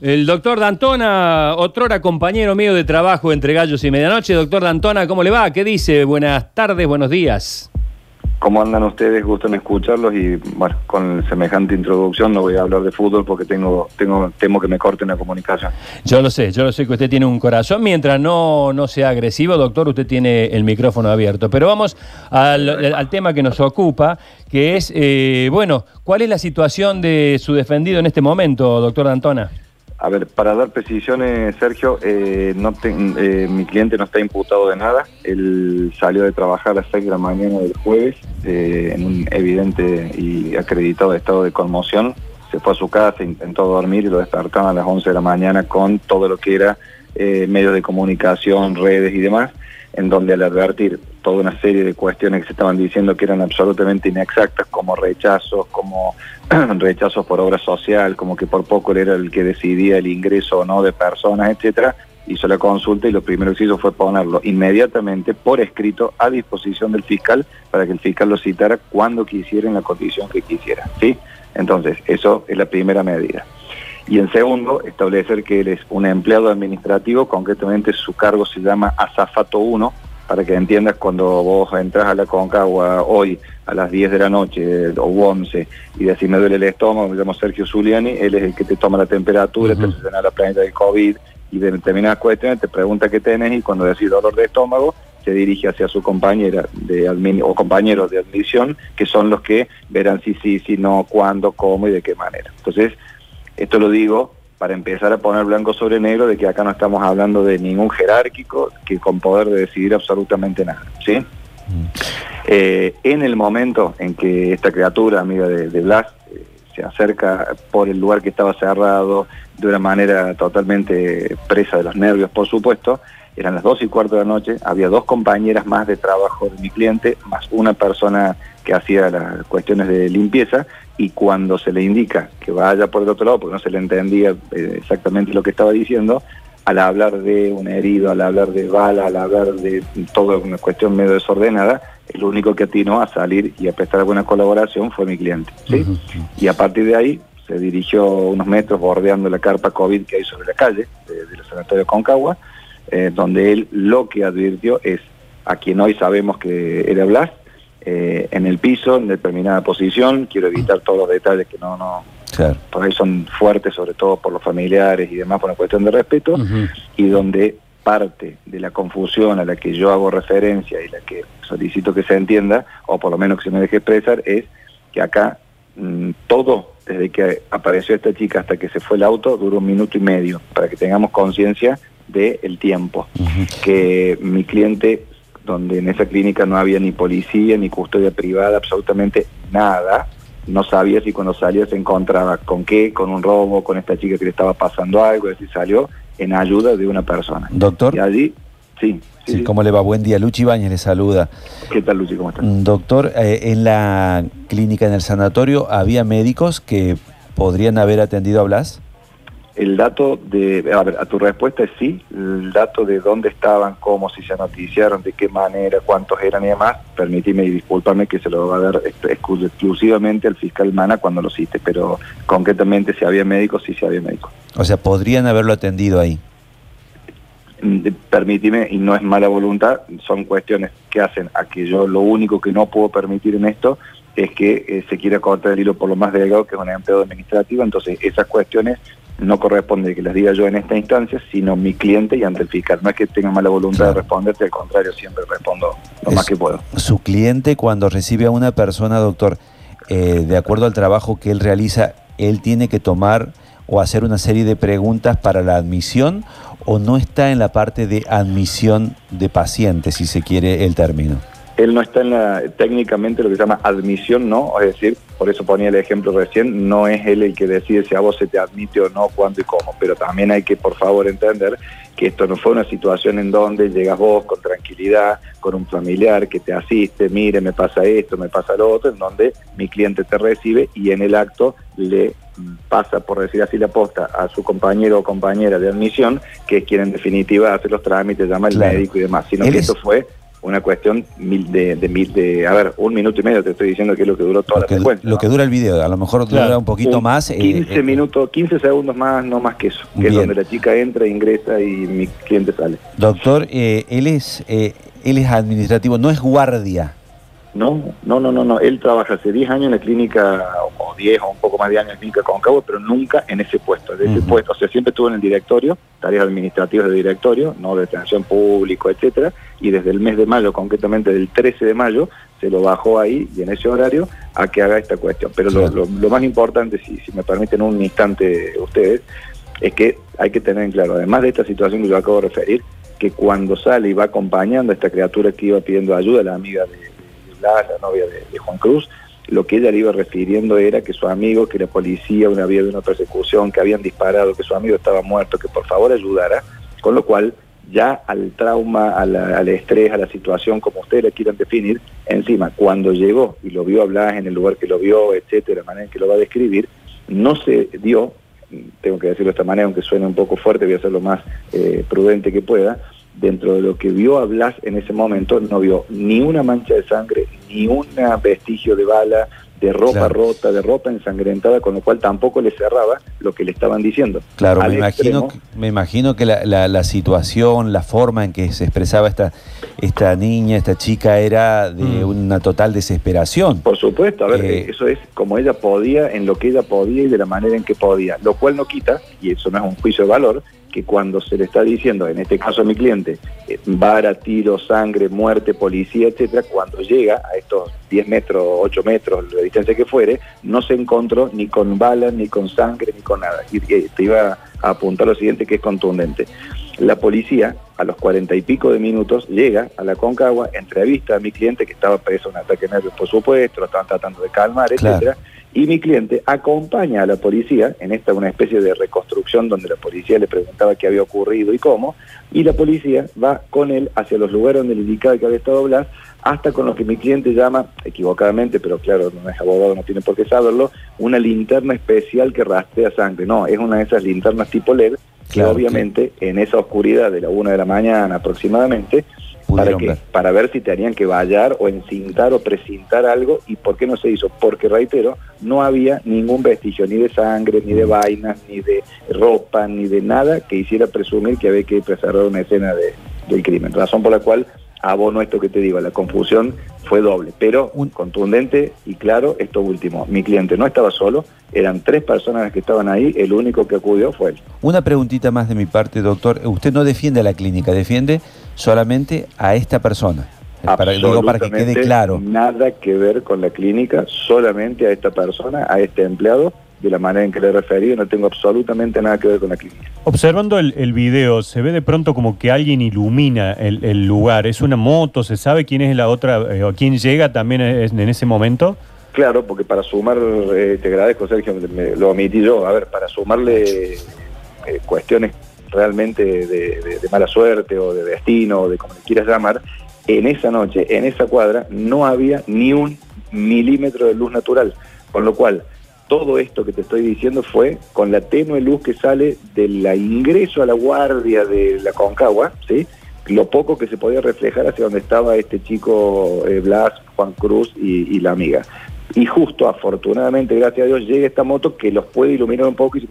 El doctor Dantona, otrora compañero mío de trabajo entre gallos y medianoche. Doctor Dantona, ¿cómo le va? ¿Qué dice? Buenas tardes, buenos días. ¿Cómo andan ustedes? Gusto en escucharlos y bueno, con semejante introducción no voy a hablar de fútbol porque tengo, tengo, temo que me corten la comunicación. Yo lo sé, yo lo sé que usted tiene un corazón. Mientras no, no sea agresivo, doctor, usted tiene el micrófono abierto. Pero vamos al, al tema que nos ocupa, que es, eh, bueno, ¿cuál es la situación de su defendido en este momento, doctor Dantona? A ver, para dar precisiones, Sergio, eh, eh, mi cliente no está imputado de nada. Él salió de trabajar a las 6 de la mañana del jueves eh, en un evidente y acreditado estado de conmoción. Se fue a su casa, intentó dormir y lo despertaron a las 11 de la mañana con todo lo que era medios de comunicación, redes y demás en donde al advertir toda una serie de cuestiones que se estaban diciendo que eran absolutamente inexactas, como rechazos, como rechazos por obra social, como que por poco era el que decidía el ingreso o no de personas, etcétera, hizo la consulta y lo primero que hizo fue ponerlo inmediatamente por escrito a disposición del fiscal para que el fiscal lo citara cuando quisiera en la condición que quisiera, ¿sí? Entonces, eso es la primera medida. Y en segundo, establecer que él es un empleado administrativo, concretamente su cargo se llama Azafato 1, para que entiendas cuando vos entras a la Concagua hoy a las 10 de la noche o 11 y decís me duele el estómago, me llamo Sergio Zuliani, él es el que te toma la temperatura, te llena la planeta del COVID y de determinadas cuestiones te pregunta qué tenés y cuando decís dolor de estómago se dirige hacia su compañera de o compañeros de admisión que son los que verán si sí, si no, cuándo, cómo y de qué manera. Entonces, esto lo digo para empezar a poner blanco sobre negro de que acá no estamos hablando de ningún jerárquico que con poder de decidir absolutamente nada. ¿sí? Mm. Eh, en el momento en que esta criatura, amiga de, Blas, eh, se acerca por el lugar que estaba cerrado de una manera totalmente presa de los nervios, por supuesto, eran las dos y cuarto de la noche, había dos compañeras más de trabajo de mi cliente, más una persona que hacía las cuestiones de limpieza, y cuando se le indica que vaya por el otro lado, porque no se le entendía eh, exactamente lo que estaba diciendo, al hablar de un herido, al hablar de bala, al hablar de toda una cuestión medio desordenada, el único que atinó a salir y a prestar alguna colaboración fue mi cliente. ¿sí? Y a partir de ahí se dirigió unos metros bordeando la carpa COVID que hay sobre la calle de, los sanatorios Concagua, eh, donde él lo que advirtió es a quien hoy sabemos que era Blas, eh, en el piso, en determinada posición, quiero evitar todos los detalles que no, no por ahí son fuertes, sobre todo por los familiares y demás, por una cuestión de respeto, y donde parte de la confusión a la que yo hago referencia y la que solicito que se entienda, o por lo menos que se me deje expresar, es que acá mm, todo, desde que apareció esta chica hasta que se fue el auto, duró un minuto y medio, para que tengamos conciencia del tiempo. Que mi cliente donde en esa clínica no había ni policía, ni custodia privada, absolutamente nada. No sabía si cuando salía se encontraba con qué, con un robo, con esta chica que le estaba pasando algo, decir, salió en ayuda de una persona. Doctor. Y allí, sí. Sí, ¿cómo le va? Buen día. Luchi Bañez le saluda. ¿Qué tal, Luchi? ¿Cómo estás? Mm, doctor, eh, en la clínica, en el sanatorio, ¿había médicos que podrían haber atendido a Blas? El dato de, a ver, a tu respuesta es sí, el dato de dónde estaban, cómo, si se noticiaron, de qué manera, cuántos eran y demás, permíteme y discúlpame que se lo va a dar exclusivamente al fiscal Mana cuando lo cite, pero concretamente si había médicos, sí, sí había médicos. O sea, podrían haberlo atendido ahí. Mm, permíteme, y no es mala voluntad, son cuestiones que hacen a que yo lo único que no puedo permitir en esto es que eh, se quiera cortar el hilo por lo más delgado, que es un empleado administrativo, entonces esas cuestiones no corresponde que las diga yo en esta instancia, sino mi cliente y ante el fiscal. No es que tenga mala voluntad de responderte, al contrario, siempre respondo lo más que puedo. Su cliente cuando recibe a una persona, doctor, eh, de acuerdo al trabajo que él realiza, él tiene que tomar o hacer una serie de preguntas para la admisión o no está en la parte de admisión de pacientes, si se quiere el término él no está en la, técnicamente lo que se llama admisión, ¿no? Es decir, por eso ponía el ejemplo recién, no es él el que decide si a vos se te admite o no, cuándo y cómo, pero también hay que, por favor, entender que esto no fue una situación en donde llegas vos con tranquilidad, con un familiar que te asiste, mire, me pasa esto, me pasa lo otro, en donde mi cliente te recibe y en el acto le pasa, por decir así, la posta a su compañero o compañera de admisión, que es quien en definitiva hace los trámites, llama al médico y demás, sino que esto fue una cuestión mil de, de, mil de, a ver, un minuto y medio te estoy diciendo que es lo que duró toda Lo que, la secuencia. lo que dura el video, a lo mejor dura Claro. un poquito Un más. eh, 15 eh, minutos, 15 segundos más, no más que eso, que es donde la chica entra, ingresa y mi cliente sale. Doctor, eh, él es eh, él es administrativo, no es guardia. No, no, no, no, no. Él trabaja hace 10 años en la clínica, o 10 o un poco más de años en clínica Concagua, pero nunca en ese puesto. De ese puesto, o sea, siempre estuvo en el directorio, tareas administrativas de directorio, no de atención público, etcétera, y desde el mes de mayo, concretamente del 13 de mayo, se lo bajó ahí y en ese horario a que haga esta cuestión. Pero lo, Claro. lo- lo más importante, si, si me permiten un instante ustedes, es que hay que tener en claro, además de esta situación que yo acabo de referir, que cuando sale y va acompañando a esta criatura que iba pidiendo ayuda, la amiga de, de Blas, la novia de, de Juan Cruz, lo que ella le iba refiriendo era que su amigo, que la policía una había de una persecución, que habían disparado, que su amigo estaba muerto, que por favor ayudara, con lo cual ya al trauma, a la- al estrés, a la situación, como ustedes le quieran definir, encima, cuando llegó y lo vio hablar en el lugar que lo vio, etcétera, la manera en que lo va a describir, no se dio, tengo que decirlo de esta manera, aunque suene un poco fuerte, voy a ser lo más eh, prudente que pueda, dentro de lo que vio a Blas en ese momento, no vio ni una mancha de sangre, ni un vestigio de bala, de ropa Claro. rota, de ropa ensangrentada, con lo cual tampoco le cerraba lo que le estaban diciendo. Claro, Al me imagino, que- me imagino que la, la- la situación, la forma en que se expresaba esta, esta niña, esta chica, era de Mm. una total desesperación. Por supuesto, a ver, Eh, eso es como ella podía, en lo que ella podía y de la manera en que podía, lo cual no quita, y eso no es un juicio de valor, que cuando se le está diciendo, en este caso a mi cliente, eh, vara, tiro, sangre, muerte, policía, etcétera, cuando llega a estos 10 metros, 8 metros, la distancia que fuere, no se encontró ni con balas, ni con sangre, ni con nada. Y eh, te iba a apuntar lo siguiente que es contundente. La policía, a los cuarenta y pico de minutos, llega a la Concagua, entrevista a mi cliente que estaba preso en un ataque de nervios, por supuesto, lo estaban tratando de calmar, Claro. Y mi cliente acompaña a la policía en esta una especie de reconstrucción donde la policía le preguntaba qué había ocurrido y cómo, y la policía va con él hacia los lugares donde le indicaba que había estado Blas, hasta con lo que mi cliente llama, equivocadamente, pero claro, no es abogado, no tiene por qué saberlo, una linterna especial que rastrea sangre. No, es una de esas linternas tipo LED que Claro, obviamente en esa oscuridad de la una de la mañana aproximadamente, para, que, ver. para ver si tenían que vallar o encintar o precintar algo y por qué no se hizo. Porque, reitero, no había ningún vestigio ni de sangre, ni de vainas, ni de ropa, ni de nada que hiciera presumir que había que preservar una escena de- del crimen. Razón por la cual abono esto que te digo, la confusión fue doble, pero Un- contundente y claro esto último. Mi cliente no estaba solo, eran tres personas las que estaban ahí, el único que acudió fue él. Una preguntita más de mi parte, doctor. Usted no defiende a la clínica, defiende solamente a esta persona. Para, digo, para que quede claro. Nada que ver con la clínica, solamente a esta persona, a este empleado, de la manera en que le he referido, no tengo absolutamente nada que ver con la clínica. Observando el, el video, se ve de pronto como que alguien ilumina el, el lugar. ¿Es una moto? ¿Se sabe quién es la otra eh, o quién llega también es- en ese momento? Claro, porque para sumar, eh, te agradezco Sergio, me- lo omití yo, a ver, para sumarle eh, cuestiones realmente de, mala suerte o de destino o de como le quieras llamar, en esa noche, en esa cuadra, no había ni un milímetro de luz natural, con lo cual todo esto que te estoy diciendo fue con la tenue luz que sale del ingreso a la guardia de la Concagua, ¿sí? lo poco que se podía reflejar hacia donde estaba este chico eh, Blas, Juan Cruz y, la amiga. Y justo, afortunadamente, gracias a Dios, llega esta moto que los puede iluminar un poco y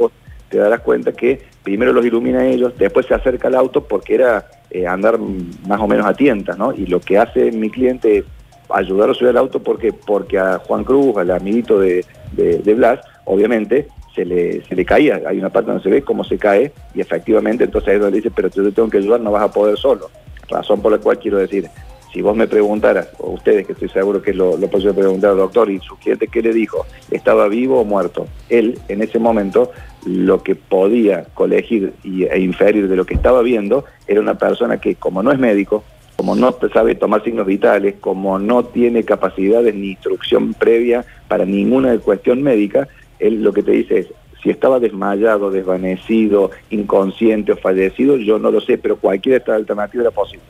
te darás cuenta que primero los ilumina ellos, después se acerca al auto porque era eh, andar más o menos a tientas, ¿no? Y lo que hace mi cliente es ayudar a subir al auto porque porque a Juan Cruz, al amiguito de, de, Blas, obviamente se le, se le caía, hay una parte donde se ve cómo se cae y efectivamente entonces es donde dice, pero yo te tengo que ayudar, no vas a poder solo. Razón por la cual quiero decir, si vos me preguntaras, o ustedes que estoy seguro que lo, lo preguntar al doctor y su cliente, ¿qué le dijo? ¿Estaba vivo o muerto? Él, en ese momento, lo que podía colegir y, e inferir de lo que estaba viendo era una persona que, como no es médico, como no sabe tomar signos vitales, como no tiene capacidades ni instrucción previa para ninguna cuestión médica, él lo que te dice es, si estaba desmayado, desvanecido, inconsciente o fallecido, yo no lo sé, pero cualquier esta alternativa era posible.